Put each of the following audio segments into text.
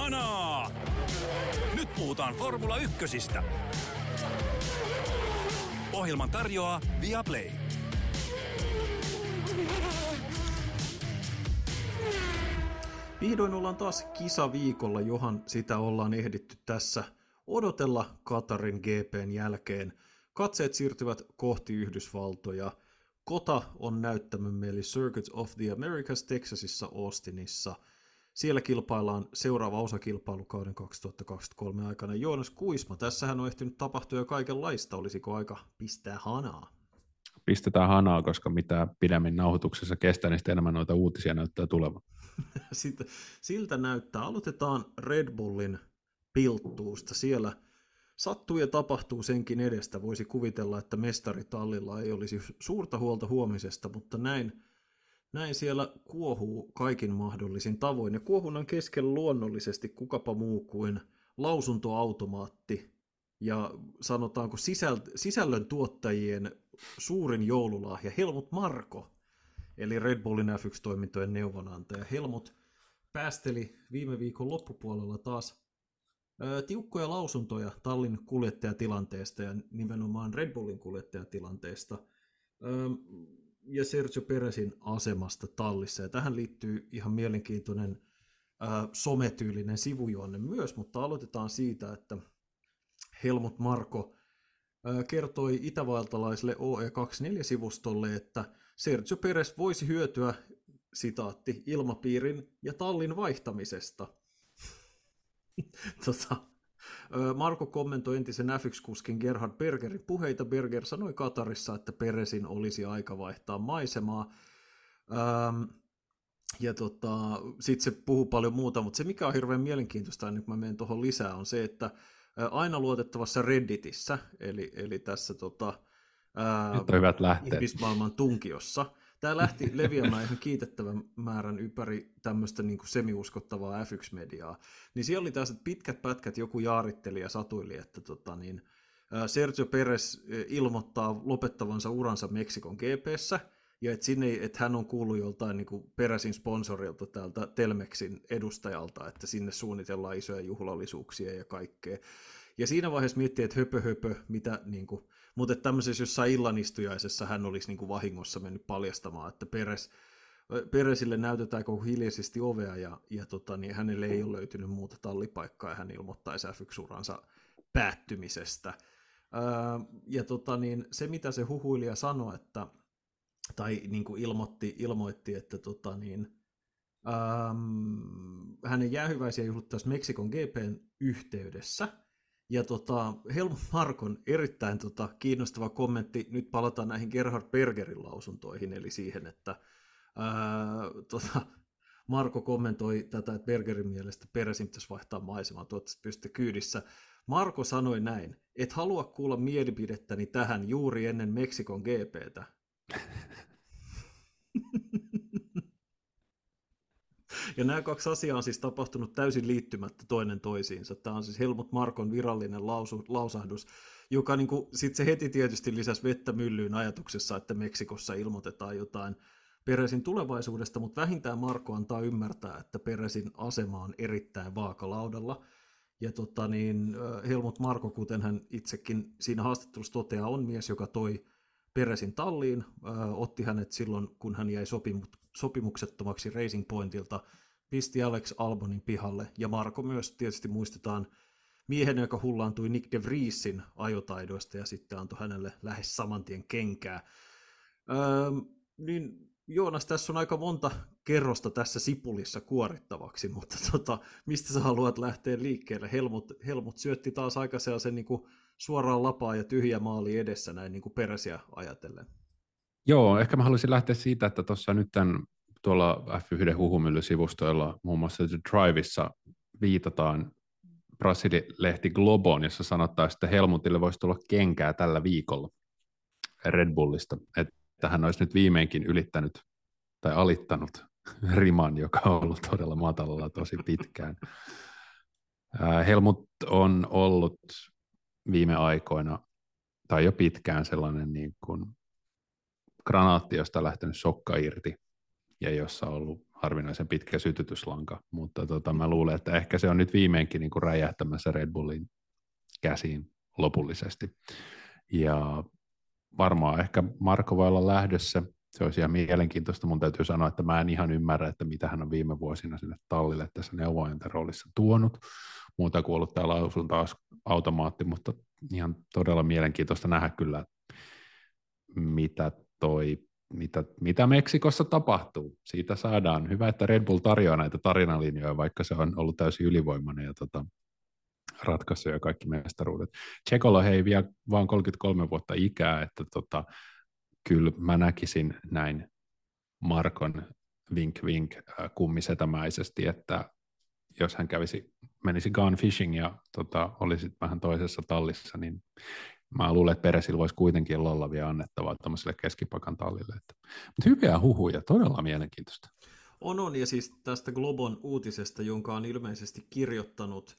Kanaa! Nyt puhutaan Formula Ykkösistä. Ohjelman tarjoaa Viaplay. Vihdoin ollaan taas kisaviikolla, johan sitä ollaan ehditty tässä odotella Katarin GPn jälkeen. Katseet siirtyvät kohti Yhdysvaltoja. Kota on näyttämömme eli Circuit of the Americas Texasissa Austinissa. Siellä kilpaillaan seuraava osa kilpailukauden 2023 aikana. Joonas Kuisma, tässähän on ehtinyt tapahtua jo kaikenlaista. Olisiko aika pistää hanaa? Pistetään hanaa, koska mitä pidemmin nauhoituksessa kestää, niin sitä enemmän noita uutisia näyttää tulevan. Sitten, siltä näyttää. Aloitetaan Red Bullin pilttuusta. Siellä sattuu ja tapahtuu senkin edestä. Voisi kuvitella, että mestaritallilla ei olisi suurta huolta huomisesta, mutta näin, näin siellä kuohuu kaikin mahdollisin tavoin. Ja kuohunnan keskellä luonnollisesti kukapa muu kuin lausuntoautomaatti ja sanotaanko sisäl- sisällön tuottajien suurin joululahja Helmut Marko, eli Red Bullin F1-toimintojen neuvonantaja. Helmut päästeli viime viikon loppupuolella taas ö, tiukkoja lausuntoja Tallin kuljettajatilanteesta ja nimenomaan Red Bullin kuljettajatilanteesta ö, ja Sergio Perezin asemasta Tallissa. Ja tähän liittyy ihan mielenkiintoinen ö, sometyylinen sivujuonne myös, mutta aloitetaan siitä, että Helmut Marko kertoi itävaltalaiselle OE24-sivustolle, että Sergio Perez voisi hyötyä, sitaatti, ilmapiirin ja tallin vaihtamisesta. tota, Marko kommentoi entisen F1-kuskin Gerhard Bergerin puheita. Berger sanoi Katarissa, että Peresin olisi aika vaihtaa maisemaa. Ähm, ja tota, sitten se puhuu paljon muuta, mutta se mikä on hirveän mielenkiintoista, ennen kuin mä menen tuohon lisää, on se, että aina luotettavassa Redditissä, eli, eli tässä tota, ää, hyvät ihmismaailman tunkiossa, tämä lähti leviämään ihan kiitettävän määrän ympäri tämmöistä niin kuin semiuskottavaa F1-mediaa. Niin siellä oli tällaiset pitkät pätkät, joku jaaritteli ja satuili, että tota, niin, Sergio Perez ilmoittaa lopettavansa uransa Meksikon GPssä, ja että, sinne, että hän on kuullut joltain niin kuin peräisin sponsorilta täältä Telmexin edustajalta, että sinne suunnitellaan isoja juhlallisuuksia ja kaikkea. Ja siinä vaiheessa miettii, että höpö höpö, mitä, niin kuin, mutta tämmöisessä jossain illanistujaisessa hän olisi niin kuin vahingossa mennyt paljastamaan, että Peres, Peresille näytetään koko hiljaisesti ovea ja, ja tota, niin hänelle ei ole löytynyt muuta tallipaikkaa ja hän ilmoittaisi F1-uransa päättymisestä. Öö, ja tota, niin, se, mitä se huhuilija sanoi, että tai niin kuin ilmoitti, ilmoitti, että tota, niin, ähm, hänen jäähyväisiä juhlittaisi Meksikon GPn yhteydessä. Ja tota, Helmut Markon erittäin tota, kiinnostava kommentti, nyt palataan näihin Gerhard Bergerin lausuntoihin, eli siihen, että ää, tota, Marko kommentoi tätä, että Bergerin mielestä Peresin pitäisi vaihtaa maisemaa, toivottavasti pystytte kyydissä. Marko sanoi näin, et halua kuulla mielipidettäni tähän juuri ennen Meksikon GPtä. Ja nämä kaksi asiaa on siis tapahtunut täysin liittymättä toinen toisiinsa. Tämä on siis Helmut Markon virallinen lausu, lausahdus, joka niin kuin, sit se heti tietysti lisäsi vettä myllyyn ajatuksessa, että Meksikossa ilmoitetaan jotain Peresin tulevaisuudesta, mutta vähintään Marko antaa ymmärtää, että Peresin asema on erittäin vaakalaudalla. Ja tota niin, Helmut Marko, kuten hän itsekin siinä haastattelussa toteaa, on mies, joka toi Peresin talliin, otti hänet silloin, kun hän jäi sopimuksettomaksi Racing Pointilta, pisti Alex Albonin pihalle, ja Marko myös tietysti muistetaan miehen, joka hullaantui Nick de Vriesin ajotaidoista ja sitten antoi hänelle lähes samantien kenkää. Öö, niin Joonas, tässä on aika monta kerrosta tässä sipulissa kuorittavaksi, mutta tota, mistä sä haluat lähteä liikkeelle? Helmut, Helmut syötti taas aika sellaisen niin kuin suoraan lapaa ja tyhjä maali edessä näin niin kuin ajatellen. Joo, ehkä mä haluaisin lähteä siitä, että tuossa nyt tämän, tuolla F1 huhumyllysivustoilla, muun muassa The Driveissa viitataan Brasili-lehti Globon, jossa sanotaan, että Helmutille voisi tulla kenkää tällä viikolla Red Bullista, että hän olisi nyt viimeinkin ylittänyt tai alittanut riman, joka on ollut todella matalalla tosi pitkään. Helmut on ollut viime aikoina, tai jo pitkään sellainen niin kuin granaatti, josta on lähtenyt sokka irti, ja jossa on ollut harvinaisen pitkä sytytyslanka, mutta tota, mä luulen, että ehkä se on nyt viimeinkin niin kuin räjähtämässä Red Bullin käsiin lopullisesti. Ja varmaan ehkä Marko voi olla lähdössä. Se olisi ihan mielenkiintoista. Mun täytyy sanoa, että mä en ihan ymmärrä, että mitä hän on viime vuosina sinne tallille tässä neuvojanten roolissa tuonut. Muuta kuin ollut täällä taas automaatti, mutta ihan todella mielenkiintoista nähdä kyllä, mitä toi mitä, mitä Meksikossa tapahtuu. Siitä saadaan. Hyvä, että Red Bull tarjoaa näitä tarinalinjoja, vaikka se on ollut täysin ylivoimainen ja tota, ratkaisuja ja kaikki mestaruudet. Tsekolla ei vielä vaan 33 vuotta ikää, että tota, kyllä mä näkisin näin Markon vink vink äh, kummisetämäisesti, että jos hän kävisi, menisi gone fishing ja tota, olisi vähän toisessa tallissa, niin mä luulen, että Peresillä voisi kuitenkin olla vielä annettavaa tämmöiselle keskipakan tallille. Mutta hyviä huhuja, todella mielenkiintoista. On, on, ja siis tästä Globon uutisesta, jonka on ilmeisesti kirjoittanut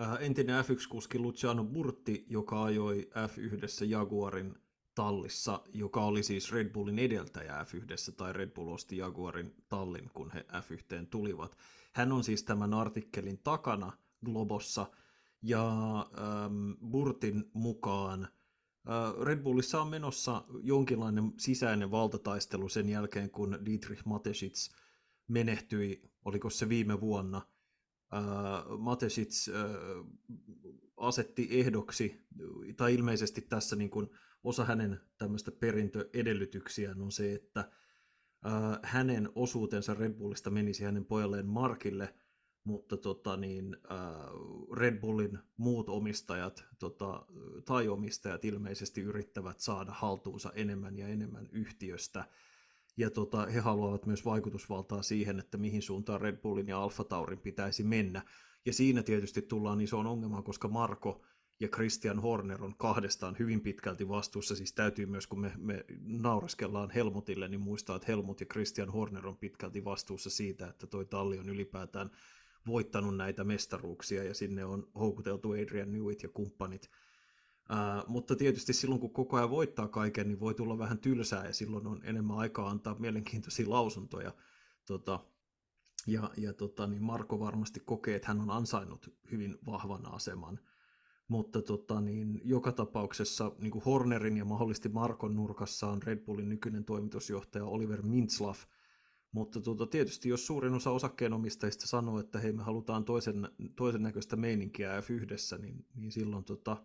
äh, entinen F1-kuski Luciano Burtti, joka ajoi F1 Jaguarin tallissa, joka oli siis Red Bullin edeltäjä F1, tai Red Bull osti Jaguarin tallin, kun he F1 tulivat. Hän on siis tämän artikkelin takana Globossa, ja ähm, Burtin mukaan äh, Red Bullissa on menossa jonkinlainen sisäinen valtataistelu sen jälkeen, kun Dietrich Mateschitz menehtyi, oliko se viime vuonna. Äh, Mateschitz äh, asetti ehdoksi, tai ilmeisesti tässä niin kuin osa hänen tämmöistä perintöedellytyksiään on se, että äh, hänen osuutensa Red Bullista menisi hänen pojalleen Markille – mutta tota, niin, äh, Red Bullin muut omistajat tota, tai omistajat ilmeisesti yrittävät saada haltuunsa enemmän ja enemmän yhtiöstä. Ja tota, he haluavat myös vaikutusvaltaa siihen, että mihin suuntaan Red Bullin ja Alfa Taurin pitäisi mennä. Ja siinä tietysti tullaan isoon ongelmaan, koska Marko ja Christian Horner on kahdestaan hyvin pitkälti vastuussa. Siis täytyy myös, kun me, me naureskellaan Helmutille, niin muistaa, että Helmut ja Christian Horner on pitkälti vastuussa siitä, että toi talli on ylipäätään voittanut näitä mestaruuksia ja sinne on houkuteltu Adrian Newitt ja kumppanit. Uh, mutta tietysti silloin, kun koko ajan voittaa kaiken, niin voi tulla vähän tylsää ja silloin on enemmän aikaa antaa mielenkiintoisia lausuntoja. Tota, ja ja tota, niin Marko varmasti kokee, että hän on ansainnut hyvin vahvan aseman. Mutta tota, niin, joka tapauksessa niin kuin Hornerin ja mahdollisesti Markon nurkassa on Red Bullin nykyinen toimitusjohtaja Oliver Mintzlaff – mutta tuota, tietysti jos suurin osa osakkeenomistajista sanoo, että hei me halutaan toisen, toisen näköistä meininkiä F1, niin, niin silloin, tota,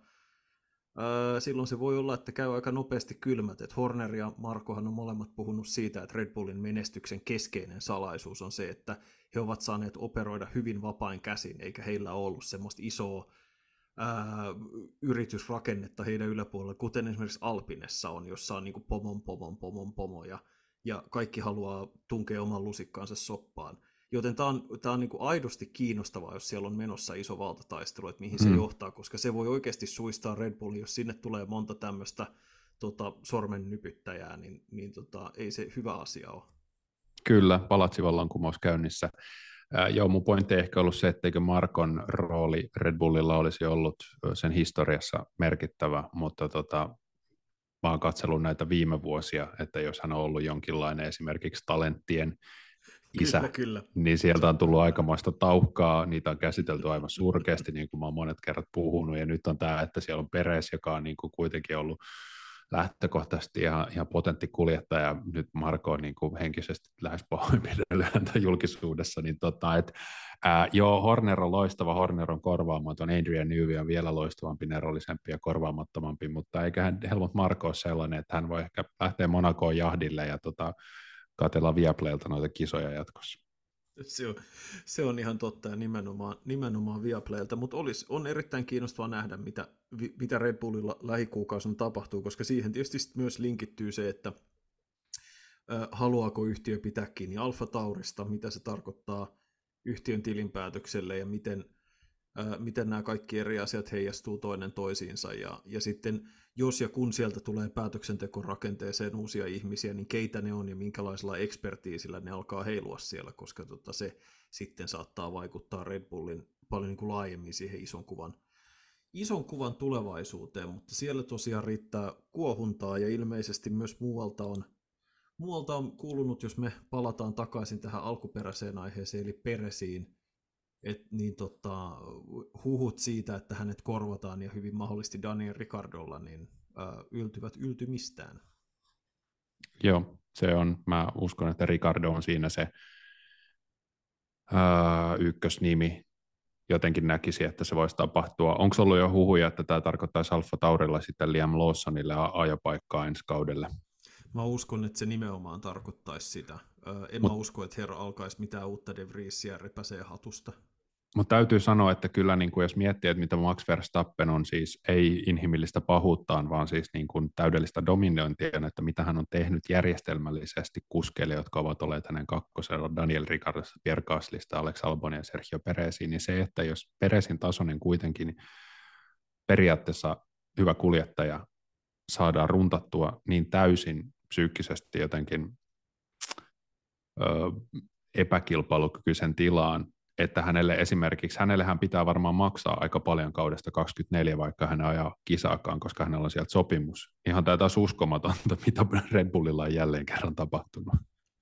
ää, silloin se voi olla, että käy aika nopeasti kylmät. Et Horner ja Markohan on molemmat puhunut siitä, että Red Bullin menestyksen keskeinen salaisuus on se, että he ovat saaneet operoida hyvin vapain käsin, eikä heillä ole ollut semmoista isoa ää, yritysrakennetta heidän yläpuolella, kuten esimerkiksi Alpinessa on, jossa on niin pomon, pomon, pomon, pomo, ja ja kaikki haluaa tunkea oman lusikkaansa soppaan. Joten tämä on, tää on niin aidosti kiinnostavaa, jos siellä on menossa iso valtataistelu, että mihin se mm. johtaa, koska se voi oikeasti suistaa Red Bullin, jos sinne tulee monta tämmöistä tota, sormen nypyttäjää, niin, niin tota, ei se hyvä asia ole. Kyllä, palatsivallankumous käynnissä. Äh, joo, mun pointti ei ehkä ollut se, etteikö Markon rooli Red Bullilla olisi ollut sen historiassa merkittävä, mutta tota, mä oon katsellut näitä viime vuosia, että jos hän on ollut jonkinlainen esimerkiksi talenttien isä, kyllä, kyllä. niin sieltä on tullut aikamoista taukkaa, niitä on käsitelty aivan surkeasti, niin kuin mä oon monet kerrat puhunut, ja nyt on tämä, että siellä on Peres, joka on niin kuin kuitenkin ollut lähtökohtaisesti ihan, ihan potentti kuljettaja, nyt Marko on niin kuin henkisesti lähes pahoinpidellyt julkisuudessa, niin tota, et, ää, joo, Horner on loistava, Horner on korvaamaton, Adrian Newby on vielä loistavampi, nerollisempi ja korvaamattomampi, mutta eiköhän Helmut Marko ole sellainen, että hän voi ehkä lähteä Monakoon jahdille ja tota, katella Viaplaylta noita kisoja jatkossa. Se on, se on ihan totta ja nimenomaan, nimenomaan Viaplaylta, mutta olisi, on erittäin kiinnostavaa nähdä, mitä, mitä Red Bullilla lähikuukausina tapahtuu, koska siihen tietysti myös linkittyy se, että äh, haluaako yhtiö pitää kiinni Alfa Taurista, mitä se tarkoittaa yhtiön tilinpäätökselle ja miten, äh, miten nämä kaikki eri asiat heijastuu toinen toisiinsa ja, ja sitten jos ja kun sieltä tulee päätöksentekorakenteeseen uusia ihmisiä, niin keitä ne on ja minkälaisella ekspertiisillä ne alkaa heilua siellä, koska tota se sitten saattaa vaikuttaa Red Bullin paljon niin kuin laajemmin siihen ison kuvan, ison kuvan tulevaisuuteen, mutta siellä tosiaan riittää kuohuntaa ja ilmeisesti myös muualta on, muualta on kuulunut, jos me palataan takaisin tähän alkuperäiseen aiheeseen, eli Peresiin, et, niin tota, huhut siitä, että hänet korvataan ja hyvin mahdollisesti Daniel Ricardolla, niin ää, yltyvät yltymistään. Joo, se on, mä uskon, että Ricardo on siinä se ää, ykkösnimi, jotenkin näkisi, että se voisi tapahtua. Onko ollut jo huhuja, että tämä tarkoittaisi Alfa Taurilla sitten Liam Lawsonille ajopaikkaa ensi kaudelle? Mä uskon, että se nimenomaan tarkoittaisi sitä. En Mut, mä usko, että herra alkaisi mitään uutta De Vriesiä repäsee hatusta. Mutta täytyy sanoa, että kyllä niin kuin jos miettii, että mitä Max Verstappen on siis ei inhimillistä pahuuttaan, vaan siis niin kuin täydellistä dominointia, että mitä hän on tehnyt järjestelmällisesti kuskeille, jotka ovat olleet hänen kakkosella, Daniel Ricciardo, Pierre Gaslista, Alex Albon ja Sergio Perezin, niin se, että jos Perezin tasoinen kuitenkin periaatteessa hyvä kuljettaja saadaan runtattua niin täysin psyykkisesti jotenkin ö, epäkilpailukykyisen tilaan, että hänelle esimerkiksi, hänelle hän pitää varmaan maksaa aika paljon kaudesta 24, vaikka hän ajaa kisaakaan, koska hänellä on sieltä sopimus. Ihan tämä taas uskomatonta, mitä Red Bullilla on jälleen kerran tapahtunut.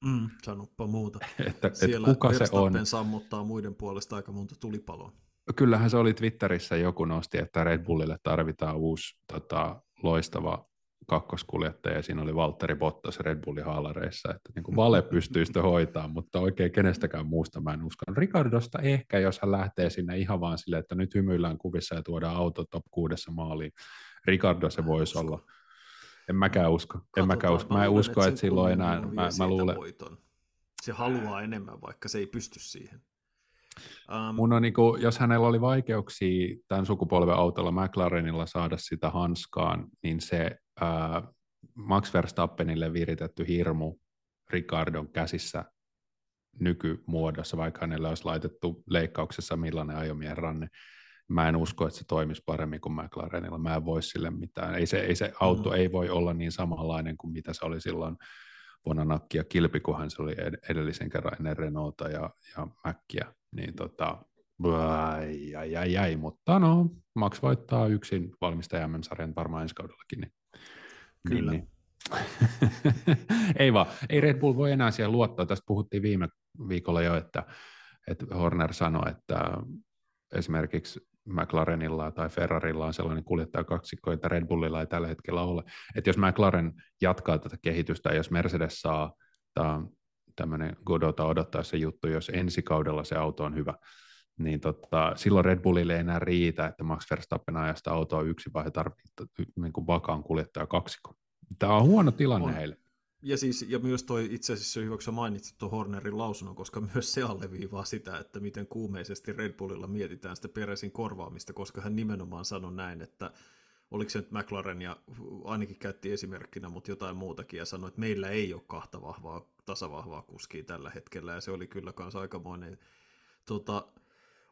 Mm, sanoppa muuta. että, Siellä et kuka se on. sammuttaa muiden puolesta aika monta tulipaloa. Kyllähän se oli Twitterissä joku nosti, että Red Bullille tarvitaan uusi tota, loistava kakkoskuljettaja ja siinä oli Valtteri Bottas Red Bullin haalareissa, että niin kuin vale pystyy sitä hoitaa, mutta oikein kenestäkään muusta mä en usko. Ricardosta ehkä, jos hän lähtee sinne ihan vaan silleen, että nyt hymyillään kuvissa ja tuodaan auto top kuudessa maaliin. Ricardo se voisi olla. En mäkään usko. En mäkään usko. Mä en usko, että, että silloin enää, mä, mä luulen. Voiton. Se haluaa enemmän, vaikka se ei pysty siihen. Um, Mun on, niin kuin, jos hänellä oli vaikeuksia tämän sukupolven autolla McLarenilla saada sitä hanskaan, niin se äh, Max Verstappenille viritetty hirmu Ricardon käsissä nykymuodossa, vaikka hänelle olisi laitettu leikkauksessa millainen ajomien ranne. Mä en usko, että se toimisi paremmin kuin McLarenilla. Mä en voi sille mitään. Ei se, ei se auto mm. ei voi olla niin samanlainen kuin mitä se oli silloin vuonna nakkia kilpi, kunhan se oli edellisen kerran ennen Renaulta ja, ja Mäkkiä. Niin tota, ai, ai, ai, ai, mutta no, Max voittaa yksin valmistajan sarjan varmaan ensi kaudellakin. Niin Kyllä. Niin, niin. ei vaan, ei Red Bull voi enää siihen luottaa. Tästä puhuttiin viime viikolla jo, että, että Horner sanoi, että esimerkiksi McLarenilla tai Ferrarilla on sellainen kuljettaja kaksikko, että Red Bullilla ei tällä hetkellä ole. Että jos McLaren jatkaa tätä kehitystä, ja jos Mercedes saa tämmöinen Godota odottaa se juttu, jos ensi kaudella se auto on hyvä, niin tota, silloin Red Bullille ei enää riitä, että Max Verstappen ajaa sitä autoa yksi, vaan he tarvitsevat niin vakaan kuljettaja kaksikon. Tämä on huono tilanne on. heille. Ja, siis, ja myös toi itse asiassa hyvä, kun mainitsit tuon Hornerin lausunnon, koska myös se alleviivaa sitä, että miten kuumeisesti Red Bullilla mietitään sitä Peresin korvaamista, koska hän nimenomaan sanoi näin, että oliko se nyt McLaren ja ainakin käytti esimerkkinä, mutta jotain muutakin ja sanoi, että meillä ei ole kahta vahvaa, tasavahvaa kuskia tällä hetkellä ja se oli kyllä myös aikamoinen tota,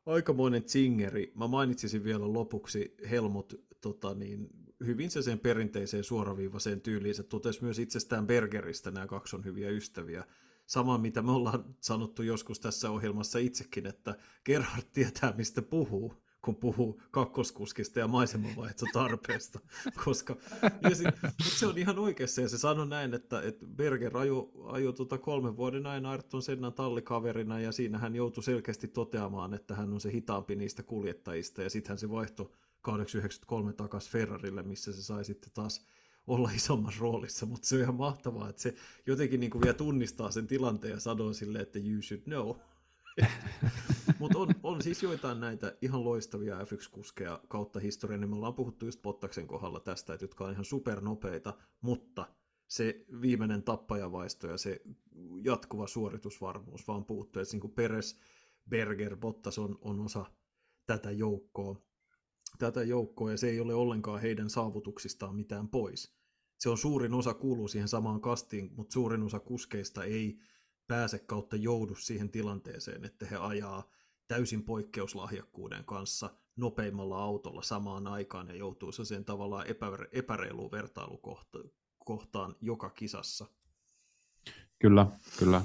aikamoinen zingeri. Mä mainitsisin vielä lopuksi Helmut tota niin, hyvin se sen perinteiseen suoraviivaiseen tyyliin. Se totesi myös itsestään Bergeristä, nämä kaksi on hyviä ystäviä. Sama, mitä me ollaan sanottu joskus tässä ohjelmassa itsekin, että Gerhard tietää, mistä puhuu kun puhuu kakkoskuskista ja maisemanvaihtotarpeesta, koska ja sit, se on ihan oikeassa, ja se sanoi näin, että, että Berger ajoi ajo tuota kolmen vuoden ajan Ayrton Sennan tallikaverina, ja siinä hän joutui selkeästi toteamaan, että hän on se hitaampi niistä kuljettajista, ja sitten hän se vaihtoi 893 takaisin Ferrarille, missä se sai sitten taas olla isommassa roolissa, mutta se on ihan mahtavaa, että se jotenkin niin kuin vielä tunnistaa sen tilanteen ja sanoo silleen, että you should know. Mutta on, on siis joitain näitä ihan loistavia F1-kuskeja kautta historian, niin me ollaan puhuttu just Pottaksen kohdalla tästä, että jotka on ihan supernopeita, mutta se viimeinen tappajavaisto ja se jatkuva suoritusvarmuus vaan puuttuu, että niin kuin Peres, Berger, Bottas on, on osa tätä joukkoa, tätä joukkoa, ja se ei ole ollenkaan heidän saavutuksistaan mitään pois. Se on suurin osa kuuluu siihen samaan kastiin, mutta suurin osa kuskeista ei pääse kautta joudu siihen tilanteeseen, että he ajaa täysin poikkeuslahjakkuuden kanssa nopeimmalla autolla samaan aikaan ja joutuu sen tavallaan epäreiluun vertailukohtaan joka kisassa. Kyllä, kyllä.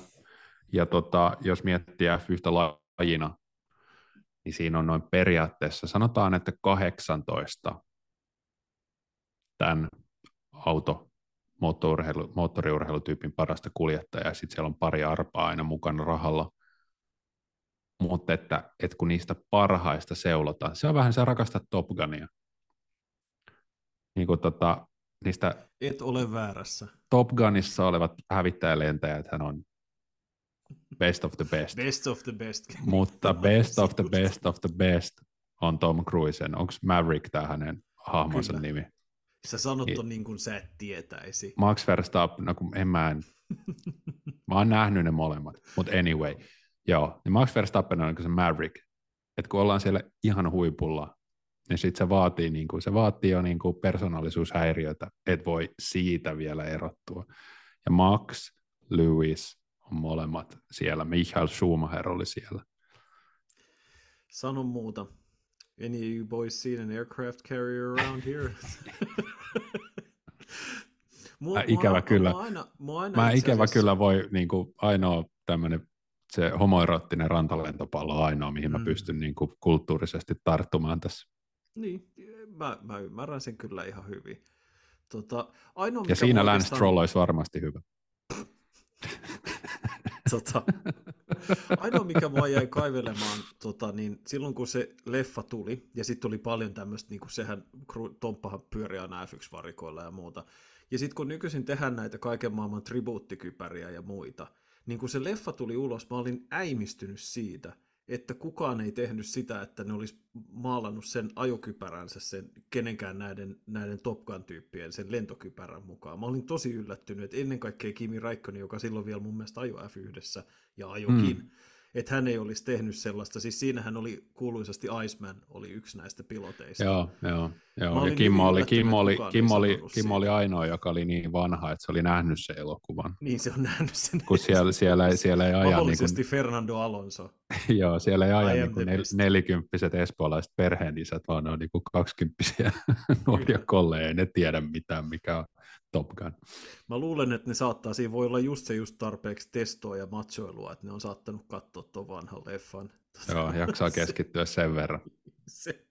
Ja tota, jos miettii F1 lajina, niin siinä on noin periaatteessa, sanotaan, että 18 tämän auto moottoriurheilu, moottoriurheilutyypin parasta kuljettajaa, ja sitten siellä on pari arpaa aina mukana rahalla. Mutta että, että kun niistä parhaista seulotaan, se on vähän se rakasta Top Gunia. Niin kuin tota, niistä Et ole väärässä. Top Gunissa olevat hävittäjälentäjät hän on best of the best. Best of the best. Mutta best of the best of the best on Tom Cruisen. Onko Maverick tämä hänen hahmonsa Kyllä. nimi? Sä sanot Niin. on niin kuin sä et tietäisi. Max Verstappen, no kun en mä en, mä oon nähnyt ne molemmat, mutta anyway, joo, niin Max Verstappen on niin se Maverick, että kun ollaan siellä ihan huipulla, niin sit se vaatii, niin kuin, se vaatii jo niin kuin persoonallisuushäiriötä, et voi siitä vielä erottua. Ja Max, Lewis on molemmat siellä, Michael Schumacher oli siellä. Sano muuta. Any of you boys seen an aircraft carrier around here? mua, ikävä kyllä. Mua aina, mua aina Mä ikävä asiassa- kyllä voi, niin kuin, ainoa tämmöinen se homoerottinen rantalentopallo on ainoa, mihin mä Mm. pystyn niin kuin, kulttuurisesti tarttumaan tässä. Niin, mä, mä ymmärrän sen kyllä ihan hyvin. Tota, ainoa, Ja mikä siinä mua Lance Stroll olisi varmasti hyvä. tota, ainoa, mikä mua jäi kaivelemaan, tota, niin silloin kun se leffa tuli, ja sitten oli paljon tämmöistä, niin kuin sehän, Tomppahan pyörii aina F1-varikoilla ja muuta, ja sitten kun nykyisin tehdään näitä kaiken maailman tribuuttikypäriä ja muita, niin kun se leffa tuli ulos, mä olin äimistynyt siitä, että kukaan ei tehnyt sitä, että ne olisi maalannut sen ajokypäränsä sen kenenkään näiden, näiden Top Gun-tyyppien sen lentokypärän mukaan. Mä olin tosi yllättynyt, että ennen kaikkea Kimi Räikkönen, joka silloin vielä mun mielestä ajo F1 ja ajokin, mm. Että hän ei olisi tehnyt sellaista. Siis siinähän oli kuuluisasti Iceman, oli yksi näistä piloteista. Joo, joo. Joo. Ja Kimmo oli, Kimmo, oli, Kimmo, oli, Kimmo oli ainoa, joka oli niin vanha, että se oli nähnyt sen elokuvan. Niin se on nähnyt sen. Kun siellä, siellä, ei, siellä ei aja, niin kuin, Fernando Alonso. joo, siellä ei aja niin kuin nel, nelikymppiset espoolaiset perheenisät, vaan ne on niin kuin kaksikymppisiä nuoria kolleja, ei ne tiedä mitään, mikä on Top Gun. Mä luulen, että ne saattaa, siinä voi olla just se just tarpeeksi testoa ja matsoilua, että ne on saattanut katsoa tuon vanhan leffan. Joo, jaksaa keskittyä sen verran. se,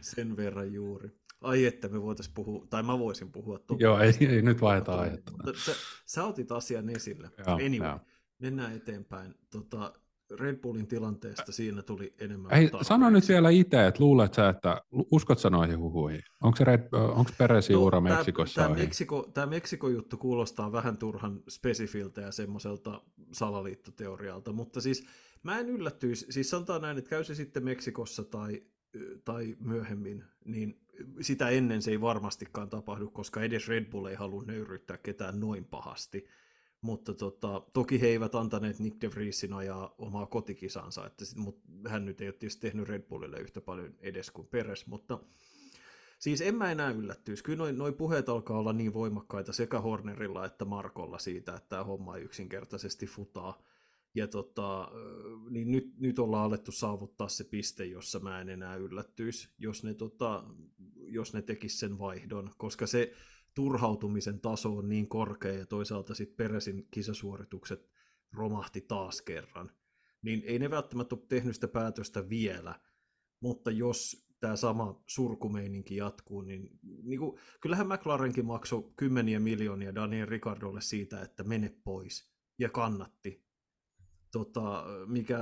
sen verran juuri. Ai että me voitaisiin puhua, tai mä voisin puhua Top Joo, ei, ei nyt vaihdeta Mutta- aihetta. Mutta sä, sä otit asian esille. Joo, anyway, joo. mennään eteenpäin. Tota, Red Bullin tilanteesta siinä tuli enemmän Ei, tarpeeksi. sano nyt vielä itse, että luulet sä, että uskot sä noihin huhuihin? Onko se Red, onko Peresin ura tää- Meksikossa Tämä? Meksiko, tää Meksiko-juttu kuulostaa vähän turhan spesifiltä ja semmoiselta salaliittoteorialta, mutta siis mä en yllättyisi, siis sanotaan näin, että käy se sitten Meksikossa tai, tai myöhemmin, niin sitä ennen se ei varmastikaan tapahdu, koska edes Red Bull ei halua nöyryyttää ketään noin pahasti. Mutta tota, toki he eivät antaneet Nick de Vriesin ajaa omaa kotikisansa, että sit, mut, hän nyt ei ole tietysti tehnyt Red Bullille yhtä paljon edes kuin Peres, mutta Siis en mä enää yllättyisi. Kyllä noin noi puheet alkaa olla niin voimakkaita sekä Hornerilla että Markolla siitä, että tämä homma ei yksinkertaisesti futaa. Ja tota, niin nyt, nyt ollaan alettu saavuttaa se piste, jossa mä en enää yllättyisi, jos ne, tota, jos ne tekis sen vaihdon, koska se turhautumisen taso on niin korkea ja toisaalta sitten Peresin kisasuoritukset romahti taas kerran. Niin ei ne välttämättä ole tehnyt sitä päätöstä vielä, mutta jos tämä sama surkumeininki jatkuu, niin, niin kuin, kyllähän McLarenkin maksoi kymmeniä miljoonia Daniel Ricardolle siitä, että mene pois, ja kannatti. Tota, mikä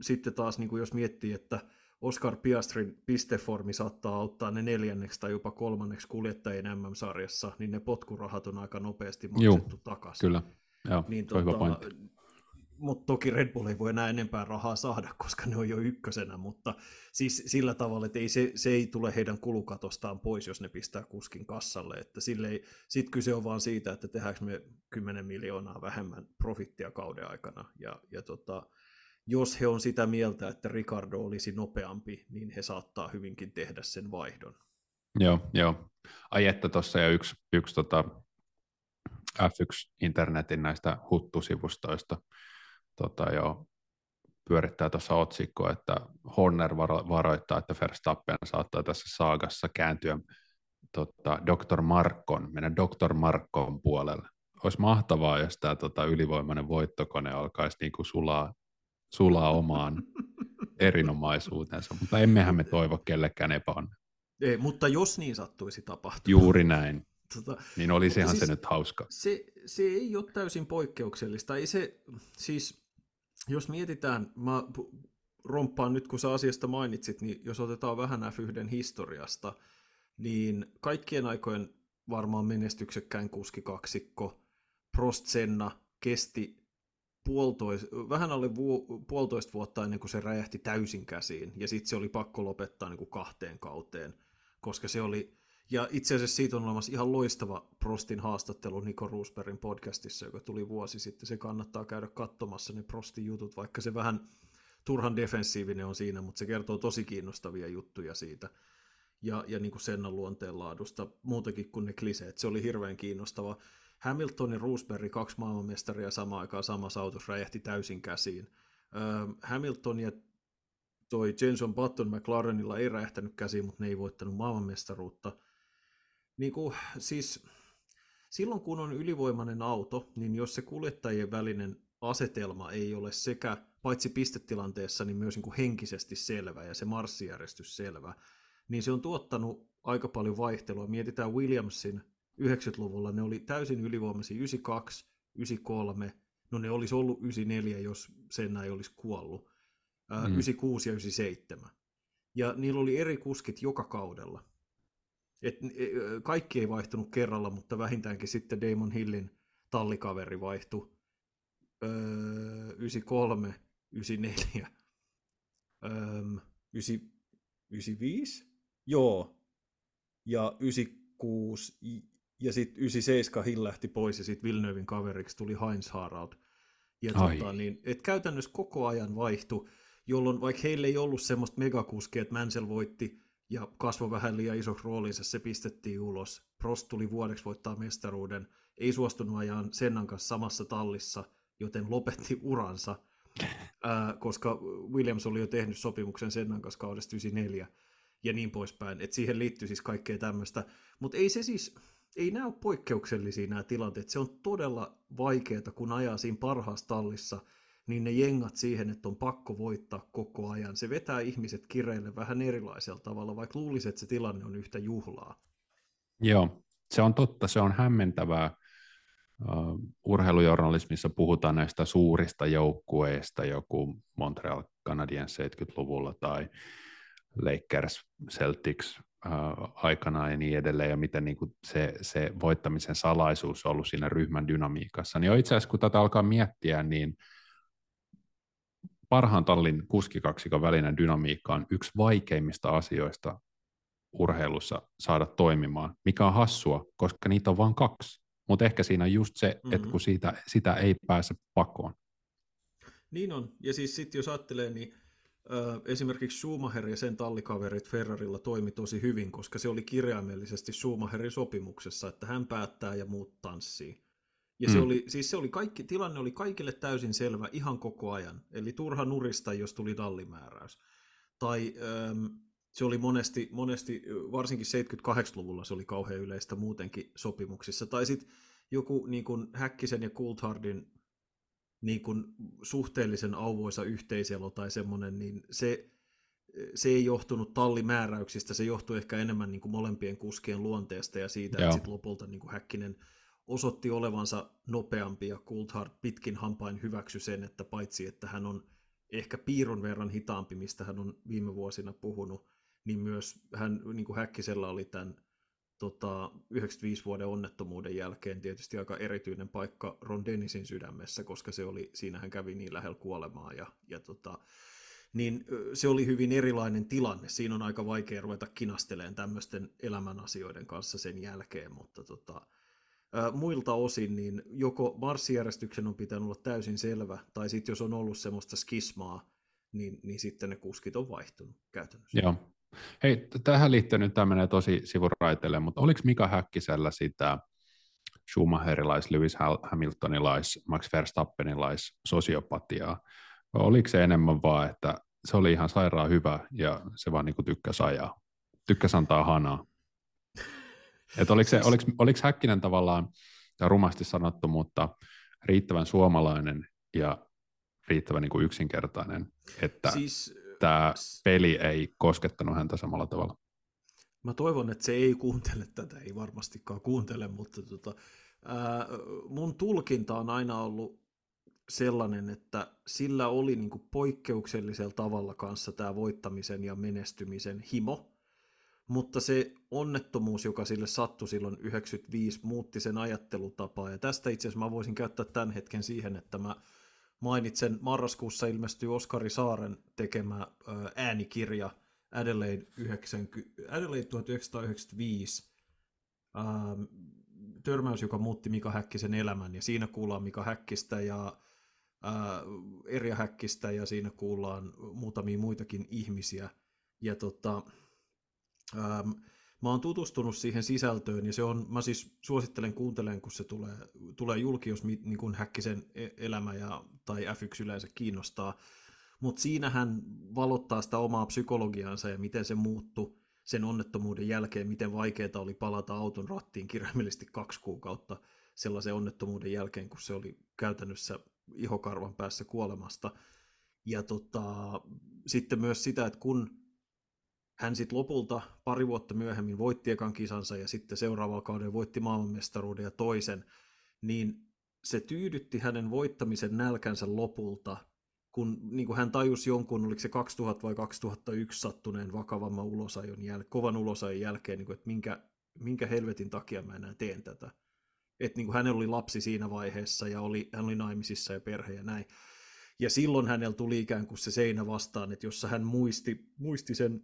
sitten taas, niin kuin jos miettii, että Oscar Piastrin pisteformi saattaa auttaa ne neljänneksi tai jopa kolmanneksi kuljettajien MM-sarjassa, niin ne potkurahat on aika nopeasti Juu, maksettu takaisin. Kyllä, joo, Niin, tota, pointti. mutta toki Red Bull ei voi enää enempää rahaa saada, koska ne on jo ykkösenä, mutta siis sillä tavalla, että ei se, se ei tule heidän kulukatostaan pois, jos ne pistää kuskin kassalle, että sitten kyse on vaan siitä, että tehdäänkö me 10 miljoonaa vähemmän profittia kauden aikana, ja, ja tota, jos he on sitä mieltä, että Ricardo olisi nopeampi, niin he saattaa hyvinkin tehdä sen vaihdon. Joo, joo. Ai että tuossa ja yksi, yksi tota F1-internetin näistä huttusivustoista tota, jo, pyörittää tuossa otsikkoa, että Horner varo, varoittaa, että Verstappen saattaa tässä saagassa kääntyä tota, Dr. Markon, mennä Dr. Markon puolelle. Olisi mahtavaa, jos tämä tota, ylivoimainen voittokone alkaisi niinku sulaa, sulaa omaan erinomaisuutensa, mutta emmehän me toivo kellekään epäonnea. Ei, mutta jos niin sattuisi tapahtumaan. Juuri näin. tota, niin olisihan siis, se nyt hauska. Se, se ei ole täysin poikkeuksellista. Ei se, siis, jos mietitään, mä romppaan nyt kun sä asiasta mainitsit, niin jos otetaan vähän F1 historiasta, niin kaikkien aikojen varmaan menestyksekkäin kuskikaksikko Prost Senna kesti puolitoist, vähän alle vu, puolitoista vuotta ennen kuin se räjähti täysin käsiin, ja sitten se oli pakko lopettaa niin kuin kahteen kauteen, koska se oli, ja itse asiassa siitä on olemassa ihan loistava Prostin haastattelu Niko Roosbergin podcastissa, joka tuli vuosi sitten, se kannattaa käydä katsomassa ne Prostin jutut, vaikka se vähän turhan defensiivinen on siinä, mutta se kertoo tosi kiinnostavia juttuja siitä, ja, ja niin kuin Sennan luonteenlaadusta, muutakin kuin ne kliseet, se oli hirveän kiinnostava. Hamilton ja Roosberg, kaksi maailmanmestaria samaan aikaan samassa autossa, räjähti täysin käsiin. Öö, Hamilton ja toi Jenson Button McLarenilla ei räjähtänyt käsiin, mutta ne ei voittanut maailmanmestaruutta. Niin kuin, siis, silloin kun on ylivoimainen auto, niin jos se kuljettajien välinen asetelma ei ole sekä paitsi pistetilanteessa, niin myös niin kuin henkisesti selvä ja se marssijärjestys selvä, niin se on tuottanut aika paljon vaihtelua. Mietitään Williamsin 90-luvulla, ne oli täysin ylivoimaisia 92, 93, no ne olisi ollut 94, jos sen ei olisi kuollut, ää, mm. 96 ja 97. Ja niillä oli eri kuskit joka kaudella. Et, e, kaikki ei vaihtunut kerralla, mutta vähintäänkin sitten Damon Hillin tallikaveri vaihtui öö, 93, 94, öö, 95, joo, ja 96, ja sitten 97 Hill lähti pois, ja sitten Villeneuvein kaveriksi tuli Heinz Harald. Ja tota, niin, et käytännössä koko ajan vaihtui, jolloin vaikka heille ei ollut semmoista megakuskia, että Mansell voitti ja kasvoi vähän liian isoksi roolinsa, se pistettiin ulos. Prost tuli vuodeksi voittaa mestaruuden, ei suostunut ajan Sennan kanssa samassa tallissa, joten lopetti uransa, ää, koska Williams oli jo tehnyt sopimuksen Sennan kanssa kaudesta 94 ja niin poispäin. Et siihen liittyy siis kaikkea tämmöistä. Mutta ei se siis, ei nämä ole poikkeuksellisia nämä tilanteet. Se on todella vaikeaa, kun ajaa siinä parhaassa tallissa, niin ne jengat siihen, että on pakko voittaa koko ajan. Se vetää ihmiset kireille vähän erilaisella tavalla, vaikka luulisi, että se tilanne on yhtä juhlaa. Joo, se on totta. Se on hämmentävää. Uh, urheilujournalismissa puhutaan näistä suurista joukkueista, joku Montreal Canadiens 70-luvulla tai Lakers, Celtics äh, aikana ja niin edelleen, ja miten niin kuin se, se voittamisen salaisuus on ollut siinä ryhmän dynamiikassa. Niin itse asiassa, kun tätä alkaa miettiä, niin parhaan tallin kuskikaksikon välinen dynamiikka on yksi vaikeimmista asioista urheilussa saada toimimaan, mikä on hassua, koska niitä on vain kaksi. Mutta ehkä siinä on just se, mm-hmm. että kun siitä, sitä ei pääse pakoon. Niin on, ja siis sitten jos ajattelee, niin esimerkiksi Schumacher ja sen tallikaverit Ferrarilla toimi tosi hyvin, koska se oli kirjaimellisesti Schumacherin sopimuksessa, että hän päättää ja muut tanssii. Ja mm. se oli, siis se oli kaikki, tilanne oli kaikille täysin selvä ihan koko ajan. Eli turha nurista, jos tuli tallimääräys. Tai ähm, se oli monesti, monesti, varsinkin 78-luvulla se oli kauhean yleistä muutenkin sopimuksissa. Tai sitten joku niin kuin Häkkisen ja Coulthardin niin kuin suhteellisen auvoisa yhteiselo tai semmoinen, niin se, se ei johtunut tallimääräyksistä, se johtui ehkä enemmän niin kuin molempien kuskien luonteesta ja siitä, Joo. että sit lopulta niin kuin Häkkinen osoitti olevansa nopeampi ja Coulthard pitkin hampain hyväksy sen, että paitsi että hän on ehkä piirun verran hitaampi, mistä hän on viime vuosina puhunut, niin myös hän, niin kuin Häkkisellä oli tämän tota, 95 vuoden onnettomuuden jälkeen tietysti aika erityinen paikka Ron Dennisin sydämessä, koska se oli, siinä hän kävi niin lähellä kuolemaa ja, ja tota, niin se oli hyvin erilainen tilanne. Siinä on aika vaikea ruveta kinasteleen tämmöisten elämän asioiden kanssa sen jälkeen, mutta tota, muilta osin niin joko marssijärjestyksen on pitänyt olla täysin selvä, tai sitten jos on ollut semmoista skismaa, niin, niin sitten ne kuskit on vaihtunut käytännössä. Joo, Hei, tähän liittyen nyt tämä menee tosi sivuraiteille, mutta oliko Mika Häkkisellä sitä Schumacherilais, Lewis Hamiltonilais, Max Verstappenilais sosiopatiaa? Vai oliko se enemmän vaan, että se oli ihan sairaan hyvä ja se vaan niin tykkäsi ajaa, tykkäsi antaa hanaa? Et oliko, se, oliko, oliko Häkkinen tavallaan, ja rumasti sanottu, mutta riittävän suomalainen ja riittävän niin kuin yksinkertainen, että siis, tämä peli ei koskettanut häntä samalla tavalla. Mä toivon, että se ei kuuntele tätä, ei varmastikaan kuuntele, mutta tota, ää, mun tulkinta on aina ollut sellainen, että sillä oli niin kuin poikkeuksellisella tavalla kanssa tämä voittamisen ja menestymisen himo, mutta se onnettomuus, joka sille sattui silloin 95, muutti sen ajattelutapaa, ja tästä itse asiassa mä voisin käyttää tämän hetken siihen, että mä mainitsen, marraskuussa ilmestyi Oskari Saaren tekemä äänikirja Adelaide, 90, Adelaide 1995, ähm, törmäys, joka muutti Mika Häkkisen elämän, ja siinä kuullaan Mika Häkkistä ja ää, Erja Häkkistä, ja siinä kuullaan muutamia muitakin ihmisiä, ja tota, ähm, mä oon tutustunut siihen sisältöön, ja se on, mä siis suosittelen kuuntelen, kun se tulee, tulee julki, jos niin kuin Häkkisen e-, elämä ja, tai F1 yleensä kiinnostaa, mutta siinä hän valottaa sitä omaa psykologiaansa ja miten se muuttui sen onnettomuuden jälkeen, miten vaikeaa oli palata auton rattiin kirjaimellisesti kaksi kuukautta sellaisen onnettomuuden jälkeen, kun se oli käytännössä ihokarvan päässä kuolemasta. Ja tota, sitten myös sitä, että kun hän sitten lopulta pari vuotta myöhemmin voitti ekan kisansa ja sitten seuraavalla kaudella voitti maailmanmestaruuden ja toisen, niin se tyydytti hänen voittamisen nälkänsä lopulta – kun niin kuin hän tajusi jonkun, oliko se 2000 vai 2001 sattuneen vakavamman ulosajon jäl- kovan ulosajon jälkeen, niin kuin, että minkä, minkä helvetin takia mä enää teen tätä. Että niin kuin hänellä oli lapsi siinä vaiheessa ja oli, hän oli naimisissa ja perhe ja näin. Ja silloin hänellä tuli ikään kuin se seinä vastaan, että jossa hän muisti, muisti sen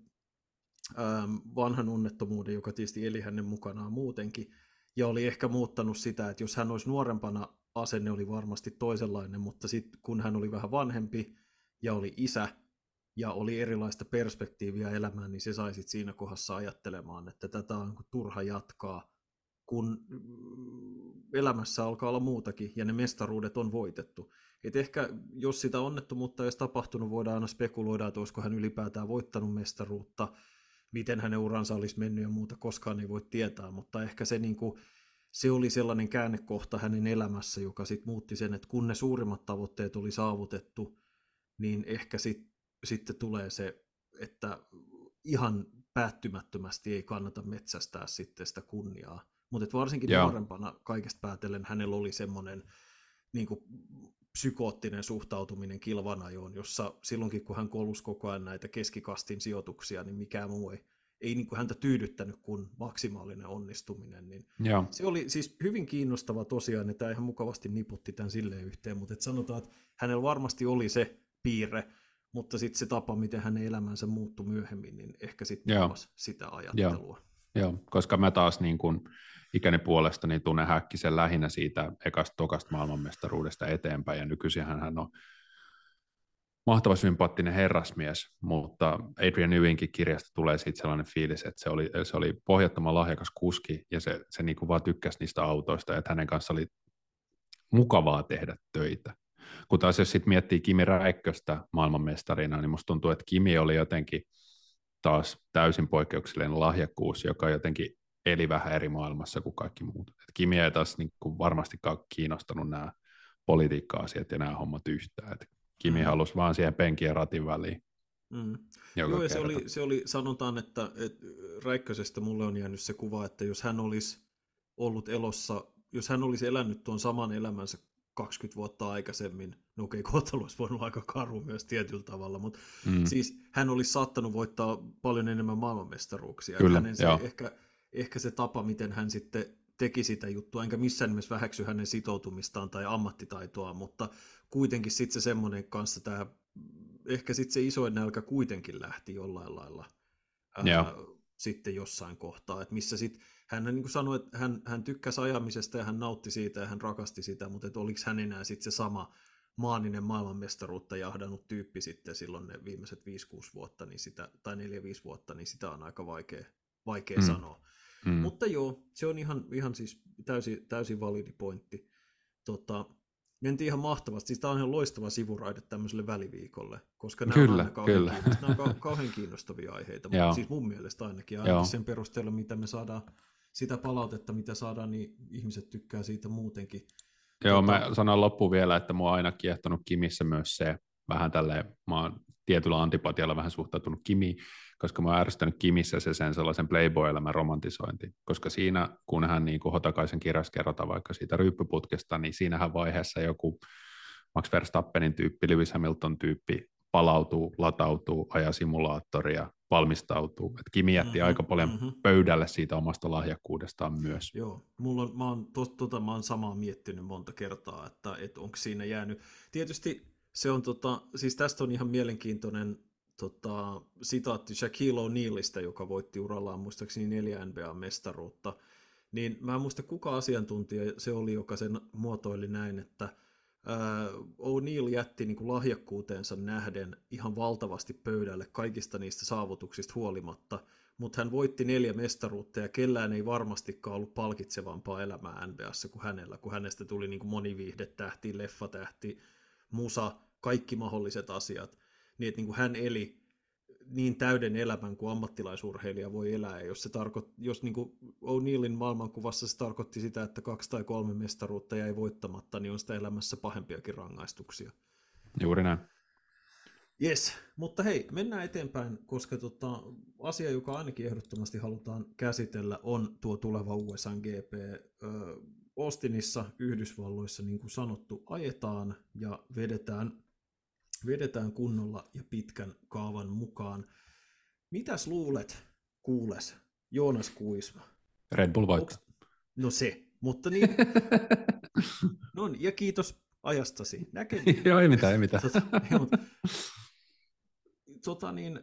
vanhan onnettomuuden, joka tietysti eli hänen mukanaan muutenkin, ja oli ehkä muuttanut sitä, että jos hän olisi nuorempana asenne oli varmasti toisenlainen, mutta sitten kun hän oli vähän vanhempi ja oli isä ja oli erilaista perspektiiviä elämään, niin se sai sit siinä kohdassa ajattelemaan, että tätä on turha jatkaa, kun elämässä alkaa olla muutakin ja ne mestaruudet on voitettu. Et ehkä jos sitä onnettomuutta ei olisi tapahtunut, voidaan aina spekuloida, että olisiko hän ylipäätään voittanut mestaruutta, miten hänen uransa olisi mennyt ja muuta, koskaan ei voi tietää, mutta ehkä se niin kuin, se oli sellainen käännekohta hänen elämässä, joka sitten muutti sen, että kun ne suurimmat tavoitteet oli saavutettu, niin ehkä sit, sitten tulee se, että ihan päättymättömästi ei kannata metsästää sitten sitä kunniaa. Mutta varsinkin Joo. nuorempana kaikesta päätellen hänellä oli semmoinen niin kuin, psykoottinen suhtautuminen kilvanajoon, jossa silloinkin kun hän kolusi koko ajan näitä keskikastin sijoituksia, niin mikään muu ei ei niin kuin häntä tyydyttänyt kuin maksimaalinen onnistuminen. Niin Joo. Se oli siis hyvin kiinnostava tosiaan, että ihan mukavasti niputti tämän silleen yhteen, mutta että sanotaan, että hänellä varmasti oli se piirre, mutta sitten se tapa, miten hänen elämänsä muuttui myöhemmin, niin ehkä sitten sitä ajattelua. Joo. Joo, koska mä taas niin kuin ikäni puolesta niin tunnen Häkkisen lähinnä siitä ekasta tokasta maailmanmestaruudesta eteenpäin, ja nykyisin hän on mahtava sympaattinen herrasmies, mutta Adrian Ewinkin kirjasta tulee siitä sellainen fiilis, että se oli, se oli pohjattoman lahjakas kuski ja se, se niin kuin vaan tykkäsi niistä autoista, että hänen kanssa oli mukavaa tehdä töitä. Kun taas jos sitten miettii Kimi Räikköstä maailmanmestarina, niin musta tuntuu, että Kimi oli jotenkin taas täysin poikkeuksellinen lahjakkuus, joka jotenkin eli vähän eri maailmassa kuin kaikki muut. Et Kimi ei taas niin kuin varmastikaan kiinnostanut nämä politiikka-asiat ja nämä hommat yhtään. Et Kimi mm. halusi vaan siihen penkin ja ratin väliin. Mm. Joo, ja se oli, se oli, sanotaan, että, että Räikkösestä mulle on jäänyt se kuva, että jos hän olisi ollut elossa, jos hän olisi elänyt tuon saman elämänsä 20 vuotta aikaisemmin, no okei, okay, kohtalo olisi voinut aika karu myös tietyllä tavalla, mutta mm. siis hän olisi saattanut voittaa paljon enemmän maailmanmestaruuksia. Kyllä, hänen se, ehkä, ehkä se tapa, miten hän sitten teki sitä juttua, enkä missään nimessä väheksy hänen sitoutumistaan tai ammattitaitoa, mutta kuitenkin sitten se semmoinen kanssa tämä, ehkä sitten se isoin nälkä kuitenkin lähti jollain lailla ää, sitten jossain kohtaa, että missä sitten hän niin kuin sanoi, että hän, hän tykkäsi ajamisesta ja hän nautti siitä ja hän rakasti sitä, mutta että oliko hän enää sitten se sama maaninen maailmanmestaruutta jahdannut tyyppi sitten silloin ne viimeiset 5-6 vuotta, niin sitä, tai 4-5 vuotta, niin sitä on aika vaikea, vaikea mm. sanoa. Mm. Mutta joo, se on ihan, ihan siis täysin, täysin validi pointti. Tota, mentiin ihan mahtavasti. Siis tämä on ihan loistava sivuraide tämmöiselle väliviikolle, koska nämä kyllä, on kauhean, kyllä. Nämä on kauhean kiinnostavia aiheita, mutta siis mun mielestä ainakin, ainakin sen perusteella, mitä me saadaan, sitä palautetta, mitä saadaan, niin ihmiset tykkää siitä muutenkin. Joo, tota... mä sanon loppuun vielä, että mua on aina kiehtonut Kimissä myös se, vähän tälleen, mä oon tietyllä antipatialla vähän suhtautunut Kimi, koska mä oon ärsyttänyt Kimissä se sen sellaisen playboy-elämän romantisointi, koska siinä, kun hän niin kuin Hotakaisen kirjassa kerrotaan vaikka siitä ryyppyputkesta, niin siinähän vaiheessa joku Max Verstappenin tyyppi, Lewis Hamilton tyyppi palautuu, latautuu, ajaa simulaattoria, valmistautuu. Et Kimi jätti mm-hmm, aika paljon mm-hmm. pöydälle siitä omasta lahjakkuudestaan myös. Joo, mulla on, mä, oon, to, tota, mä oon samaa miettinyt monta kertaa, että, että onko siinä jäänyt. Tietysti se on, tota, siis tästä on ihan mielenkiintoinen tota, sitaatti Shaquille O'Nealista, joka voitti urallaan muistaakseni neljä NBA-mestaruutta. Niin mä en muista kuka asiantuntija se oli, joka sen muotoili näin, että – O'Neill jätti niin kuin lahjakkuuteensa nähden ihan valtavasti pöydälle kaikista niistä saavutuksista huolimatta, mutta hän voitti neljä mestaruutta ja kellään ei varmastikaan ollut palkitsevampaa elämää NBAssa kuin hänellä, kun hänestä tuli niin kuin moniviihdetähti, leffatähti, musa, kaikki mahdolliset asiat. Niin, että niin kuin hän eli niin täyden elämän kuin ammattilaisurheilija voi elää. Ja jos, se tarko, jos niin O'Neillin maailmankuvassa se tarkoitti sitä, että kaksi tai kolme mestaruutta jäi voittamatta, niin on sitä elämässä pahempiakin rangaistuksia. Juuri näin. Yes, mutta hei, mennään eteenpäin, koska tota, asia, joka ainakin ehdottomasti halutaan käsitellä, on tuo tuleva USA GP. Ö, Austinissa, Yhdysvalloissa, niin kuin sanottu, ajetaan ja vedetään vedetään kunnolla ja pitkän kaavan mukaan. Mitäs luulet, kuules, Joonas Kuisma? Red Bull voittaa. No se, mutta niin. no ja kiitos ajastasi. Näkemiin. Joo, ei mitään, ei mitään. Tota, tota niin,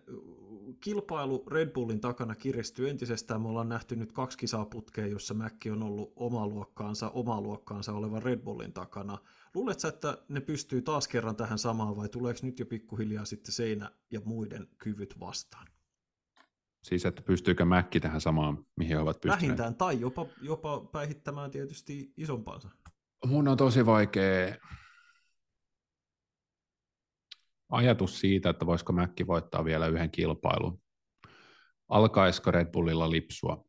kilpailu Red Bullin takana kiristyy entisestään. Me ollaan nähty nyt kaksi kisaa putkea, jossa Mäkki on ollut oma luokkaansa, oma luokkaansa olevan Red Bullin takana. Luuletko, että ne pystyy taas kerran tähän samaan vai tuleeko nyt jo pikkuhiljaa sitten seinä ja muiden kyvyt vastaan? Siis, että pystyykö Mäkki tähän samaan, mihin ovat pystyneet? Vähintään, tai jopa, jopa päihittämään tietysti isompansa. Mun on tosi vaikea ajatus siitä, että voisiko Mäkki voittaa vielä yhden kilpailun. Alkaisiko Red Bullilla lipsua?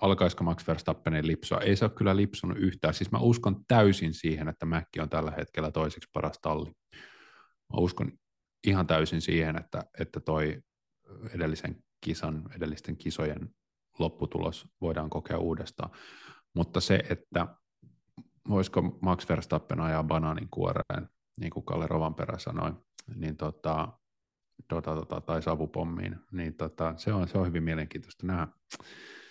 Alkaisiko Max Verstappenin lipsua? Ei se ole kyllä lipsunut yhtään. Siis mä uskon täysin siihen, että Mäkki on tällä hetkellä toiseksi paras talli. Mä uskon ihan täysin siihen, että, että toi edellisen kisan, edellisten kisojen lopputulos voidaan kokea uudestaan. Mutta se, että voisiko Max Verstappen ajaa banaanin kuoreen, niin kuin Kalle Rovanperä sanoi, niin tota, tota, tota, tai savupommiin, niin tota, se, on, se on hyvin mielenkiintoista nähdä.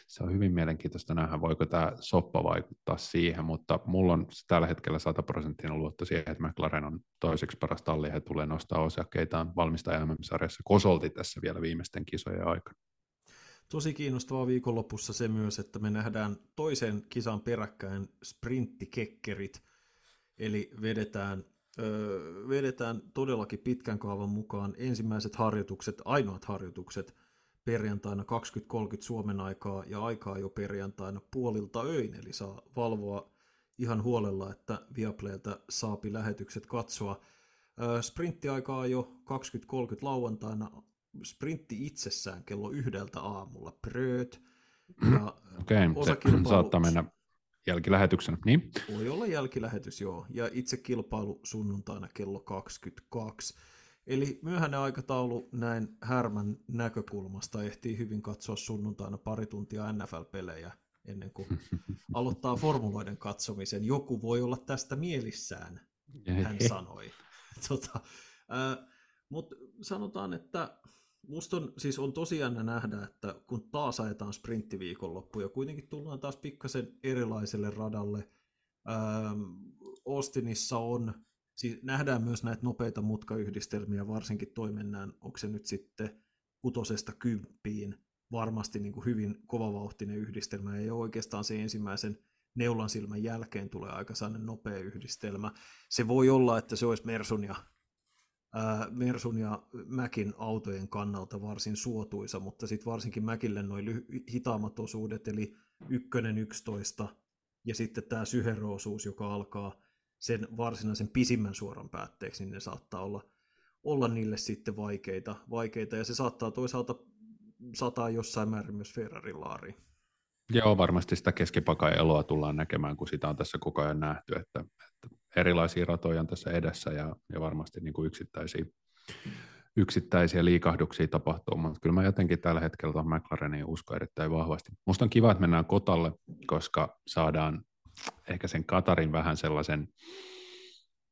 Se on hyvin mielenkiintoista nähdä, voiko tämä soppa vaikuttaa siihen, mutta mulla on tällä hetkellä 100 prosenttinen luotto siihen, että McLaren on toiseksi paras talli, he tulee nostaa osakkeitaan valmistaja MM-sarjassa kosolti tässä vielä viimeisten kisojen aikana. Tosi kiinnostavaa viikonlopussa se myös, että me nähdään toisen kisan peräkkäin sprinttikekkerit, eli vedetään vedetään todellakin pitkän kaavan mukaan ensimmäiset harjoitukset, ainoat harjoitukset perjantaina 20.30 Suomen aikaa ja aikaa jo perjantaina puolilta öin, eli saa valvoa ihan huolella, että Viaplaylta saapi lähetykset katsoa. Sprinttiaikaa jo 20.30 lauantaina, sprintti itsessään kello yhdeltä aamulla, Prööt. Ja okay, se saattaa mennä jälkilähetyksenä, niin? Voi olla jälkilähetys, joo. Ja itse kilpailu sunnuntaina kello 22. Eli myöhäinen aikataulu näin Härmän näkökulmasta ehtii hyvin katsoa sunnuntaina pari tuntia NFL-pelejä ennen kuin aloittaa formuloiden katsomisen. Joku voi olla tästä mielissään, hän sanoi. Tota, äh, Mutta sanotaan, että musta on, siis on tosiaan nähdä, että kun taas ajetaan sprinttiviikonloppu ja kuitenkin tullaan taas pikkasen erilaiselle radalle. Ähm, Austinissa on, siis nähdään myös näitä nopeita mutkayhdistelmiä, varsinkin toi mennään, onko se nyt sitten kutosesta kymppiin, varmasti niin kuin hyvin kovavauhtinen yhdistelmä, ole oikeastaan se ensimmäisen neulan silmän jälkeen tulee aika nopea yhdistelmä. Se voi olla, että se olisi Mersun ja Mersun ja Mäkin autojen kannalta varsin suotuisa, mutta sitten varsinkin Mäkille noin lyhy- hitaammat osuudet, eli ykkönen 11 ja sitten tämä syheroosuus, joka alkaa sen varsinaisen pisimmän suoran päätteeksi, niin ne saattaa olla, olla niille sitten vaikeita, vaikeita, ja se saattaa toisaalta sataa jossain määrin myös Ferrarin laariin. Joo, varmasti sitä keskipakaeloa tullaan näkemään, kun sitä on tässä koko ajan nähty, että, että erilaisia ratoja on tässä edessä ja, ja varmasti niin kuin yksittäisiä, yksittäisiä liikahduksia tapahtuu, mutta kyllä mä jotenkin tällä hetkellä tuohon McLareniin usko erittäin vahvasti. Musta on kiva, että mennään kotalle, koska saadaan ehkä sen Katarin vähän sellaisen,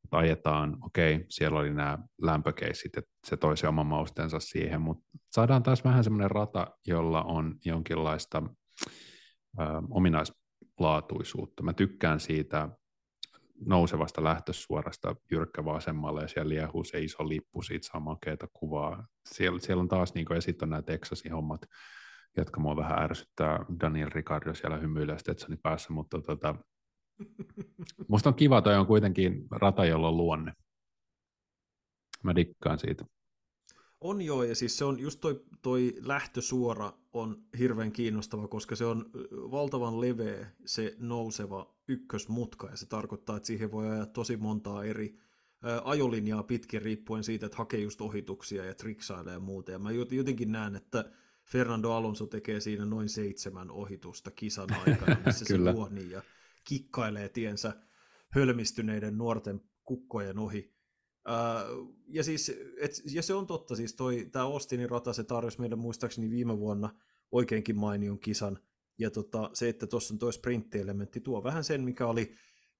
että ajetaan, okei, siellä oli nämä lämpökeissit, että se toisi oman maustensa siihen, mutta saadaan taas vähän semmoinen rata, jolla on jonkinlaista ominaislaatuisuutta. Mä tykkään siitä nousevasta lähtösuorasta jyrkkä vasemmalle ja siellä liehuu se iso lippu, siitä saa makeata kuvaa. Siellä, siellä on taas, niin kuin, ja sitten on nämä Texasin hommat, jotka mua vähän ärsyttää. Daniel Ricardo siellä hymyilee Stetsoni päässä, mutta tota, musta on kiva, toi on kuitenkin rata, jolla on luonne. Mä dikkaan siitä. On joo, ja siis se on just toi, toi lähtösuora on hirveän kiinnostava, koska se on valtavan leveä se nouseva ykkösmutka, ja se tarkoittaa, että siihen voi ajaa tosi montaa eri ajolinjaa pitkin riippuen siitä, että hakee just ohituksia ja triksailee ja muuta. Ja mä jotenkin näen, että Fernando Alonso tekee siinä noin seitsemän ohitusta kisan aikana, missä se luoni ja kikkailee tiensä hölmistyneiden nuorten kukkojen ohi. Uh, ja, siis, et, ja se on totta, siis toi, tämä Austinin rata, se tarjosi meille muistaakseni viime vuonna oikeinkin mainion kisan, ja tota, se, että tuossa on tuo sprinttielementti, tuo vähän sen, mikä oli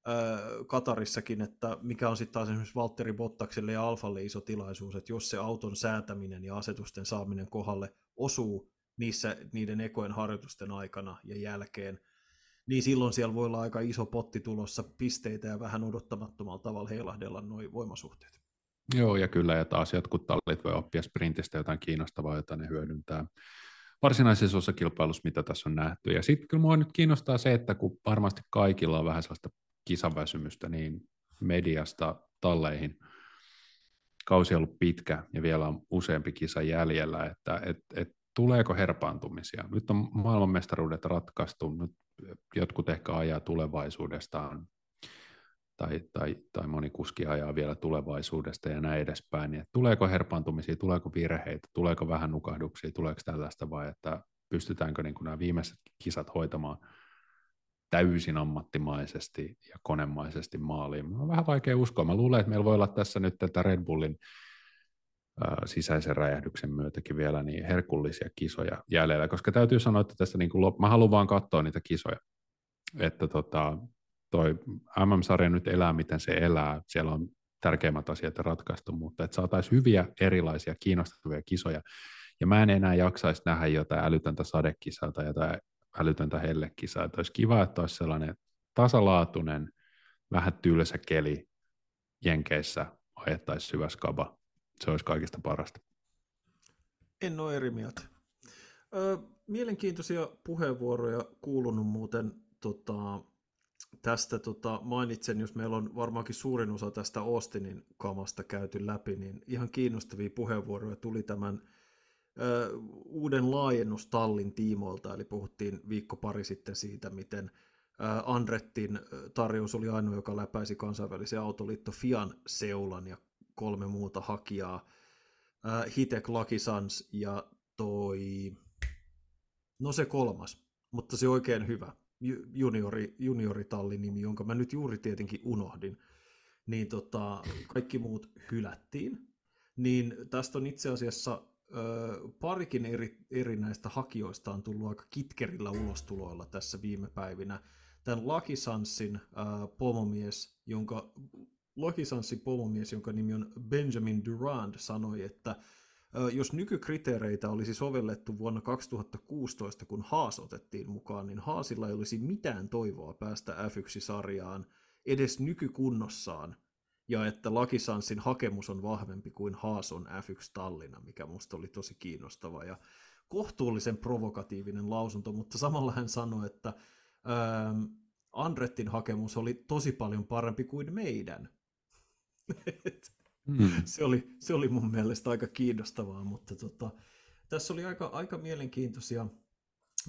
uh, Katarissakin, että mikä on sitten taas esimerkiksi Valtteri Bottakselle ja Alfalle iso tilaisuus, että jos se auton säätäminen ja asetusten saaminen kohdalle osuu niissä niiden ekojen harjoitusten aikana ja jälkeen, niin silloin siellä voi olla aika iso potti tulossa pisteitä ja vähän odottamattomalla tavalla heilahdella nuo voimasuhteet. Joo, ja kyllä, ja taas jotkut tallit voi oppia sprintistä jotain kiinnostavaa, jota ne hyödyntää varsinaisessa osakilpailussa, mitä tässä on nähty. Ja sitten kyllä mua nyt kiinnostaa se, että kun varmasti kaikilla on vähän sellaista kisaväsymystä, niin mediasta talleihin kausi on ollut pitkä ja vielä on useampi kisa jäljellä, että et, et, tuleeko herpaantumisia. Nyt on maailmanmestaruudet ratkaistu, nyt jotkut ehkä ajaa tulevaisuudestaan, tai, tai, tai moni kuski ajaa vielä tulevaisuudesta ja näin edespäin, niin tuleeko herpaantumisia, tuleeko virheitä, tuleeko vähän nukahduksia, tuleeko tällaista vai että pystytäänkö niin kuin nämä viimeiset kisat hoitamaan täysin ammattimaisesti ja konemaisesti maaliin. On vähän vaikea uskoa. Mä luulen, että meillä voi olla tässä nyt tätä Red Bullin sisäisen räjähdyksen myötäkin vielä niin herkullisia kisoja jäljellä, koska täytyy sanoa, että tässä niin kuin, mä haluan vaan katsoa niitä kisoja, että tota, toi MM-sarja nyt elää, miten se elää, siellä on tärkeimmät asiat ratkaistu, mutta että saataisiin hyviä erilaisia kiinnostavia kisoja, ja mä en enää jaksaisi nähdä jotain älytöntä sadekisaa tai jotain älytöntä hellekisaa, että olisi kiva, että olisi sellainen tasalaatuinen, vähän tylsä keli Jenkeissä ajettaisiin syvä skaba se olisi kaikista parasta. En ole eri mieltä. Ö, mielenkiintoisia puheenvuoroja kuulunut muuten tota, tästä tota, mainitsen, jos meillä on varmaankin suurin osa tästä Austinin kamasta käyty läpi, niin ihan kiinnostavia puheenvuoroja tuli tämän ö, uuden laajennustallin tiimoilta, eli puhuttiin viikko pari sitten siitä, miten Andrettin tarjous oli ainoa, joka läpäisi kansainvälisen autoliitto Fian seulan, ja kolme muuta hakijaa. Äh, Hitek, Lucky Sans ja toi... No se kolmas, mutta se oikein hyvä juniori, junioritallin nimi, jonka mä nyt juuri tietenkin unohdin. Niin tota, kaikki muut hylättiin. Niin tästä on itse asiassa ö, parikin eri, eri näistä hakijoista on tullut aika kitkerillä ulostuloilla tässä viime päivinä. Tämän Lucky pomomies, jonka Lokisanssin pomomies, jonka nimi on Benjamin Durand, sanoi, että jos nykykriteereitä olisi sovellettu vuonna 2016, kun Haas otettiin mukaan, niin Haasilla ei olisi mitään toivoa päästä F1-sarjaan edes nykykunnossaan, ja että Lakisanssin hakemus on vahvempi kuin Haas on F1-tallina, mikä musta oli tosi kiinnostava ja kohtuullisen provokatiivinen lausunto, mutta samalla hän sanoi, että ähm, Andrettin hakemus oli tosi paljon parempi kuin meidän, mm. se, oli, se oli mun mielestä aika kiinnostavaa, mutta tota, tässä oli aika, aika mielenkiintoisia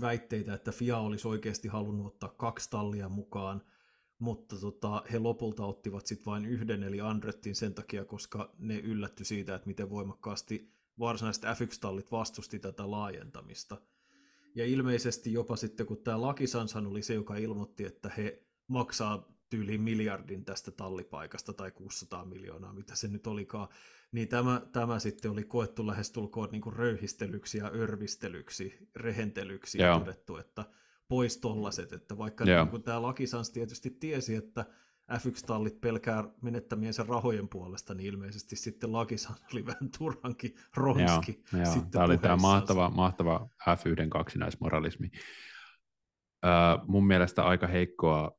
väitteitä, että FIA olisi oikeasti halunnut ottaa kaksi tallia mukaan, mutta tota, he lopulta ottivat sitten vain yhden, eli Andrettin sen takia, koska ne yllätty siitä, että miten voimakkaasti varsinaiset F1-tallit vastusti tätä laajentamista. Ja ilmeisesti jopa sitten, kun tämä Lakisansan oli se, joka ilmoitti, että he maksaa tyyliin miljardin tästä tallipaikasta tai 600 miljoonaa, mitä se nyt olikaan, niin tämä, tämä sitten oli koettu lähestulkoon niin kuin röyhistelyksi ja örvistelyksi, rehentelyksi ja todettu, että pois tollaset, että vaikka niin kuin tämä Lakisans tietysti tiesi, että F1-tallit pelkää menettämiensä rahojen puolesta, niin ilmeisesti sitten Lakisan oli vähän turhankin ronski. Joo, joo. Tämä oli tämä mahtava, mahtava F1 kaksinaismoralismi. Äh, mun mielestä aika heikkoa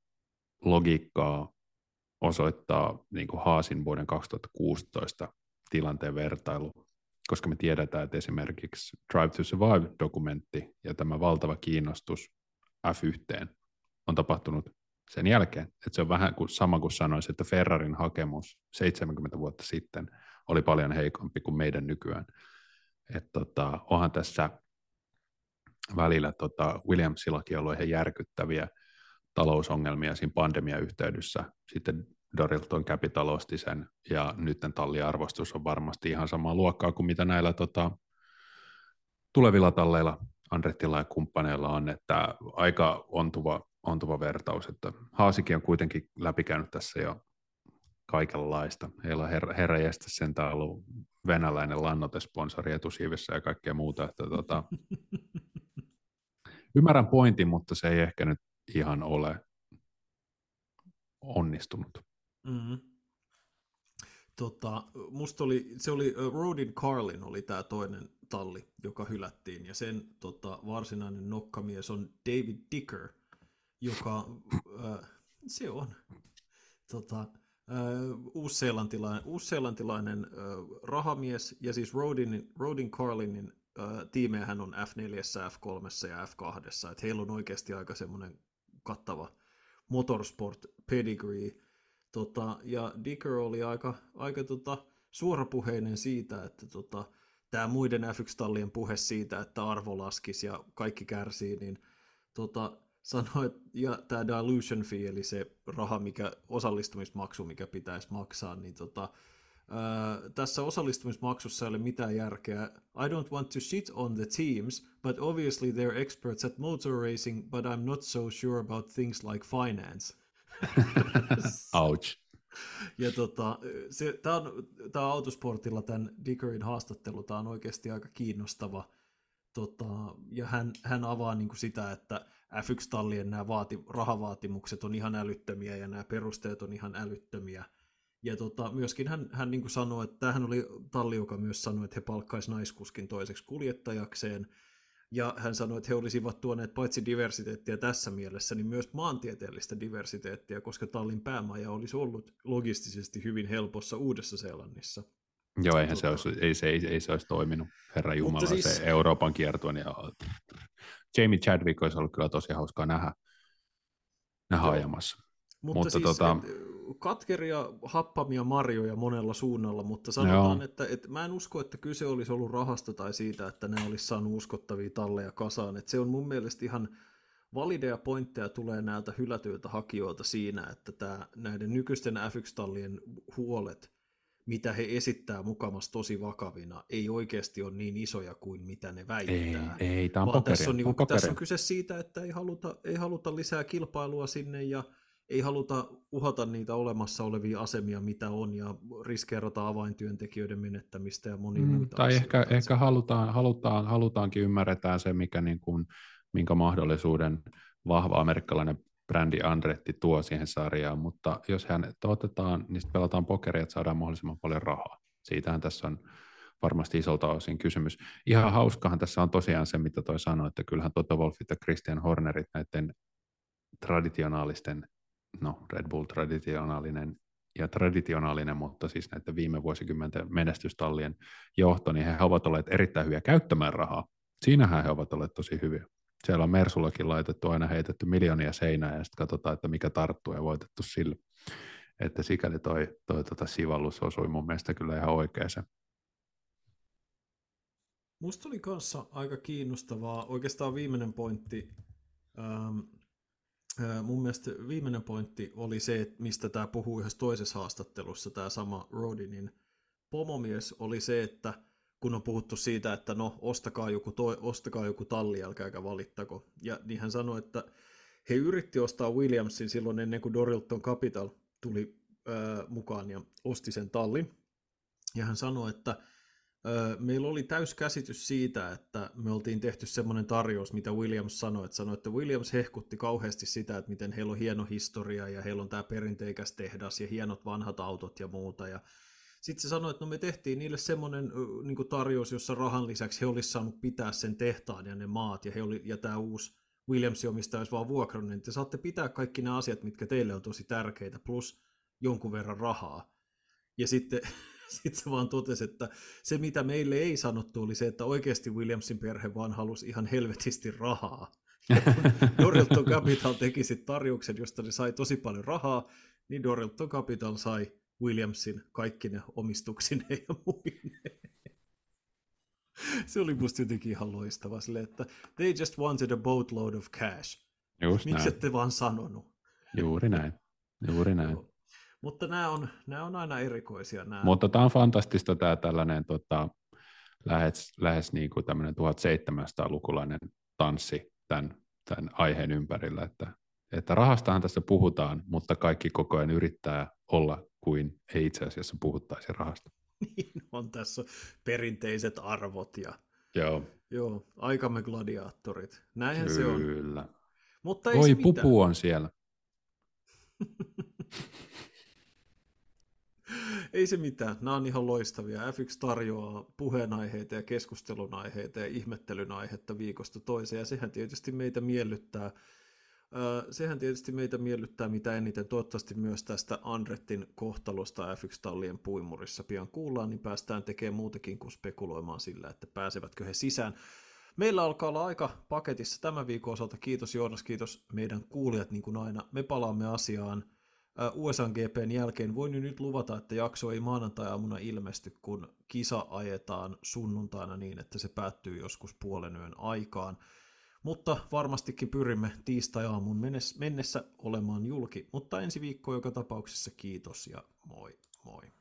logiikkaa osoittaa niin kuin Haasin vuoden 2016 tilanteen vertailu, koska me tiedetään, että esimerkiksi Drive to Survive-dokumentti ja tämä valtava kiinnostus F1 on tapahtunut sen jälkeen. Että se on vähän kuin sama kuin sanoisi, että Ferrarin hakemus 70 vuotta sitten oli paljon heikompi kuin meidän nykyään. Että tota, onhan tässä välillä tota, Williamsillakin ollut ihan järkyttäviä talousongelmia siinä pandemiayhteydessä. Sitten Dorilton Capital osti sen, ja nyt talliarvostus on varmasti ihan samaa luokkaa kuin mitä näillä tota, tulevilla talleilla Andrettilla ja kumppaneilla on, että aika ontuva, ontuva vertaus, että Haasikin on kuitenkin läpikäynyt tässä jo kaikenlaista. Heillä on herra, herra sentään ollut venäläinen lannotesponsori etusiivessä ja kaikkea muuta. Että tota, ymmärrän pointin, mutta se ei ehkä nyt ihan ole onnistunut. Mm-hmm. Tota, musta oli, se oli Rodin Carlin oli tämä toinen talli, joka hylättiin, ja sen tota, varsinainen nokkamies on David Dicker, joka, äh, se on, tota, äh, uusseelantilainen, uusseelantilainen äh, rahamies, ja siis Rodin, Rodin Carlinin äh, tiimejä hän on F4, F3 ja F2, että heillä on oikeasti aika semmoinen kattava motorsport pedigree, tota, ja Dicker oli aika, aika tota, suorapuheinen siitä, että tota, tämä muiden F1-tallien puhe siitä, että arvo laskisi ja kaikki kärsii, niin tota, sanoi, ja tämä dilution fee, eli se raha, mikä osallistumismaksu, mikä pitäisi maksaa, niin tota, tässä osallistumismaksussa ei ole mitään järkeä. I don't want to shit on the teams, but obviously they're experts at motor racing, but I'm not so sure about things like finance. Ouch. Ja tota, tämä on, tää autosportilla tämän Dickerin haastattelu, tämä on oikeasti aika kiinnostava. Tota, ja hän, hän avaa niin kuin sitä, että F1-tallien nämä vaati, rahavaatimukset on ihan älyttömiä ja nämä perusteet on ihan älyttömiä. Ja tota, myöskin hän, hän niin sanoi, että tämähän oli talli, joka myös sanoi, että he palkkaisivat naiskuskin toiseksi kuljettajakseen – ja hän sanoi, että he olisivat tuoneet paitsi diversiteettiä tässä mielessä, niin myös maantieteellistä diversiteettiä, koska tallin päämaja olisi ollut logistisesti hyvin helpossa Uudessa-Seelannissa. Joo, eihän se, olisi, ei, se, ei, ei se olisi toiminut, herra Jumala, siis... se Euroopan kiertuen. Ja Jamie Chadwick olisi ollut kyllä tosi hauskaa nähdä, nähdä ajamassa. Mutta, mutta siis, tota... katkeria, happamia marjoja monella suunnalla, mutta sanotaan, että, että mä en usko, että kyse olisi ollut rahasta tai siitä, että ne olisi saanut uskottavia talleja kasaan. Että se on mun mielestä ihan valideja pointteja tulee näiltä hylätyiltä hakijoilta siinä, että tämä, näiden nykyisten F1-tallien huolet, mitä he esittää mukamassa tosi vakavina, ei oikeasti ole niin isoja kuin mitä ne väittää. Ei, ei tämä on, pokeria, tässä on, niin kuin, tässä on kyse siitä, että ei haluta, ei haluta lisää kilpailua sinne ja ei haluta uhata niitä olemassa olevia asemia, mitä on, ja riskeerata avaintyöntekijöiden menettämistä ja monia mm, muita Tai ehkä, ehkä halutaan, halutaan, halutaankin ymmärretään se, mikä niin kuin, minkä mahdollisuuden vahva amerikkalainen brändi Andretti tuo siihen sarjaan, mutta jos hän otetaan, niin sitten pelataan pokeria, että saadaan mahdollisimman paljon rahaa. Siitähän tässä on varmasti isolta osin kysymys. Ihan hauskahan tässä on tosiaan se, mitä toi sanoi, että kyllähän Toto Wolfit ja Christian Hornerit näiden traditionaalisten no Red Bull traditionaalinen ja traditionaalinen, mutta siis näiden viime vuosikymmenten menestystallien johto, niin he ovat olleet erittäin hyviä käyttämään rahaa. Siinähän he ovat olleet tosi hyviä. Siellä on Mersullakin laitettu aina heitetty miljoonia seinään ja sitten katsotaan, että mikä tarttuu ja voitettu sillä. Että sikäli toi, toi tota sivallus osui mun mielestä kyllä ihan oikeeseen. Musta oli kanssa aika kiinnostavaa, oikeastaan viimeinen pointti, ähm, mun mielestä viimeinen pointti oli se, että mistä tämä puhuu yhdessä toisessa haastattelussa, tämä sama Rodinin pomomies, oli se, että kun on puhuttu siitä, että no, ostakaa joku, toi, ostakaa joku talli, älkääkä valittako. Ja niin hän sanoi, että he yritti ostaa Williamsin silloin ennen kuin Dorilton Capital tuli ää, mukaan ja osti sen tallin. Ja hän sanoi, että meillä oli täys käsitys siitä, että me oltiin tehty semmoinen tarjous, mitä Williams sanoi, että sanoi, että Williams hehkutti kauheasti sitä, että miten heillä on hieno historia ja heillä on tämä perinteikäs tehdas ja hienot vanhat autot ja muuta. Ja sitten se sanoi, että no me tehtiin niille semmoinen niin tarjous, jossa rahan lisäksi he olisivat saaneet pitää sen tehtaan ja ne maat ja, he oli, ja tämä uusi Williamsin omistaja olisi vaan vuokrannut, niin te saatte pitää kaikki ne asiat, mitkä teille on tosi tärkeitä, plus jonkun verran rahaa. Ja sitten sitten se vaan totesi, että se mitä meille ei sanottu oli se, että oikeasti Williamsin perhe vaan halusi ihan helvetisti rahaa. Dorilton Capital teki sitten tarjouksen, josta ne sai tosi paljon rahaa, niin Dorilton Capital sai Williamsin kaikki ne omistuksineen ja muineen. Se oli musta jotenkin ihan loistava sille, että they just wanted a boatload of cash. Miksi ette vaan sanonut? Juuri näin. Juuri näin. Joo. Mutta nämä on, nämä on aina erikoisia. Nämä. Mutta tämä on fantastista tämä tällainen tota, lähes, lähes niin kuin tämmöinen 1700-lukulainen tanssi tämän, tämän aiheen ympärillä, että, että rahastahan tässä puhutaan, mutta kaikki koko ajan yrittää olla kuin ei itse asiassa puhuttaisi rahasta. Niin on tässä perinteiset arvot ja Joo. Joo, aikamme gladiaattorit. Näinhän Kyllä. se on. Mutta ei Oi, pupu on siellä. Ei se mitään, nämä on ihan loistavia. F1 tarjoaa puheenaiheita ja keskustelun aiheita ja ihmettelyn aihetta viikosta toiseen, ja sehän tietysti meitä miellyttää. Sehän tietysti meitä miellyttää mitä eniten. Toivottavasti myös tästä Andrettin kohtalosta F1-tallien puimurissa pian kuullaan, niin päästään tekemään muutakin kuin spekuloimaan sillä, että pääsevätkö he sisään. Meillä alkaa olla aika paketissa tämän viikon osalta. Kiitos Joonas, kiitos meidän kuulijat niin kuin aina. Me palaamme asiaan USA GPn jälkeen voin jo nyt luvata, että jakso ei maanantai-aamuna ilmesty, kun kisa ajetaan sunnuntaina niin, että se päättyy joskus puolen yön aikaan. Mutta varmastikin pyrimme tiistai-aamun mennessä olemaan julki. Mutta ensi viikko joka tapauksessa kiitos ja moi moi.